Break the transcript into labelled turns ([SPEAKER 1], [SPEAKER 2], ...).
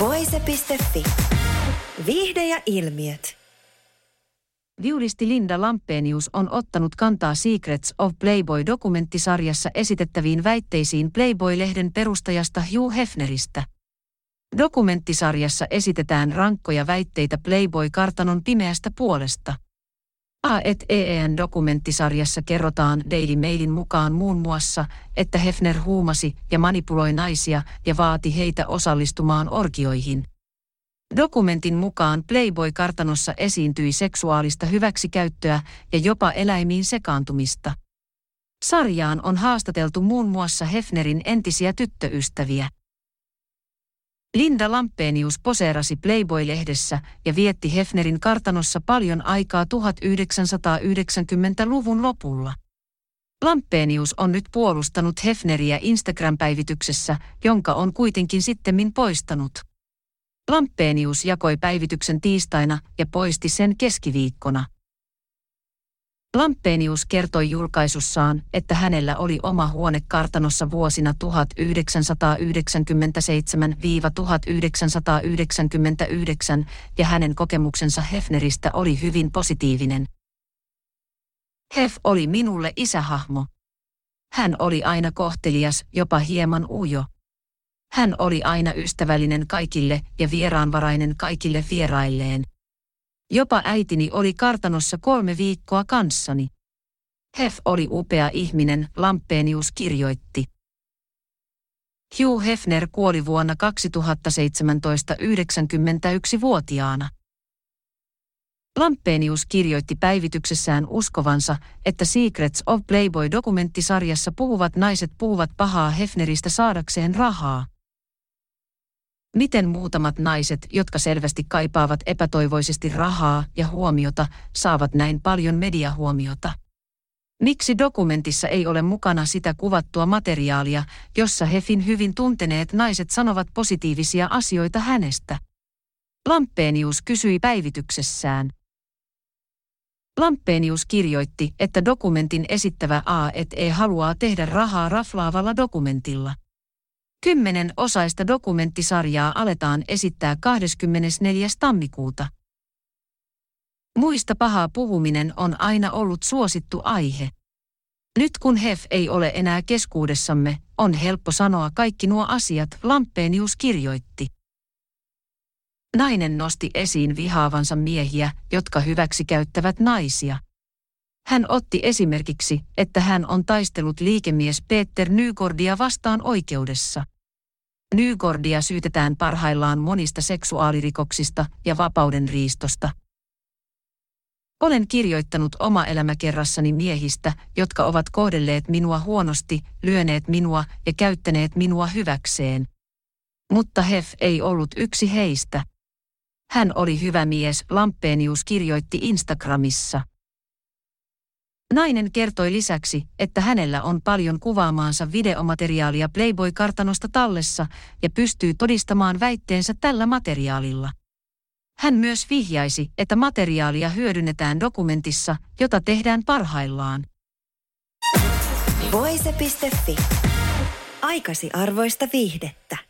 [SPEAKER 1] Voise.fi. Viihde ja ilmiöt.
[SPEAKER 2] Viulisti Linda Lampenius on ottanut kantaa Secrets of Playboy-dokumenttisarjassa esitettäviin väitteisiin Playboy-lehden perustajasta Hugh Hefneristä. Dokumenttisarjassa esitetään rankkoja väitteitä Playboy-kartanon pimeästä puolesta. AETEN dokumenttisarjassa kerrotaan Daily Mailin mukaan muun muassa, että Hefner huumasi ja manipuloi naisia ja vaati heitä osallistumaan orgioihin. Dokumentin mukaan Playboy-kartanossa esiintyi seksuaalista hyväksikäyttöä ja jopa eläimiin sekaantumista. Sarjaan on haastateltu muun muassa Hefnerin entisiä tyttöystäviä. Linda Lampenius poseerasi Playboy-lehdessä ja vietti Hefnerin kartanossa paljon aikaa 1990-luvun lopulla. Lampenius on nyt puolustanut Hefneriä Instagram-päivityksessä, jonka on kuitenkin sittemmin poistanut. Lampenius jakoi päivityksen tiistaina ja poisti sen keskiviikkona. Lampenius kertoi julkaisussaan, että hänellä oli oma huone kartanossa vuosina 1997-1999 ja hänen kokemuksensa Hefneristä oli hyvin positiivinen. Hef oli minulle isähahmo. Hän oli aina kohtelias, jopa hieman ujo. Hän oli aina ystävällinen kaikille ja vieraanvarainen kaikille vierailleen. Jopa äitini oli kartanossa kolme viikkoa kanssani. Hef oli upea ihminen, Lampenius kirjoitti. Hugh Hefner kuoli vuonna 2017 91-vuotiaana. Lampenius kirjoitti päivityksessään uskovansa, että Secrets of Playboy-dokumenttisarjassa puhuvat naiset puhuvat pahaa Hefneristä saadakseen rahaa. Miten muutamat naiset, jotka selvästi kaipaavat epätoivoisesti rahaa ja huomiota, saavat näin paljon mediahuomiota? Miksi dokumentissa ei ole mukana sitä kuvattua materiaalia, jossa Hefin hyvin tunteneet naiset sanovat positiivisia asioita hänestä? Lampenius kysyi päivityksessään. Lampenius kirjoitti, että dokumentin esittävä A et e haluaa tehdä rahaa raflaavalla dokumentilla. Kymmenen osaista dokumenttisarjaa aletaan esittää 24. tammikuuta. Muista pahaa puhuminen on aina ollut suosittu aihe. Nyt kun Hef ei ole enää keskuudessamme, on helppo sanoa kaikki nuo asiat, Lampenius kirjoitti. Nainen nosti esiin vihaavansa miehiä, jotka hyväksi käyttävät naisia. Hän otti esimerkiksi, että hän on taistellut liikemies Peter Nygordia vastaan oikeudessa. Nygordia syytetään parhaillaan monista seksuaalirikoksista ja vapauden riistosta. Olen kirjoittanut oma elämäkerrassani miehistä, jotka ovat kohdelleet minua huonosti, lyöneet minua ja käyttäneet minua hyväkseen. Mutta Hef ei ollut yksi heistä. Hän oli hyvä mies, Lampenius kirjoitti Instagramissa. Nainen kertoi lisäksi, että hänellä on paljon kuvaamaansa videomateriaalia Playboy-kartanosta tallessa ja pystyy todistamaan väitteensä tällä materiaalilla. Hän myös vihjaisi, että materiaalia hyödynnetään dokumentissa, jota tehdään parhaillaan.
[SPEAKER 1] Voise.fi. Aikasi arvoista viihdettä.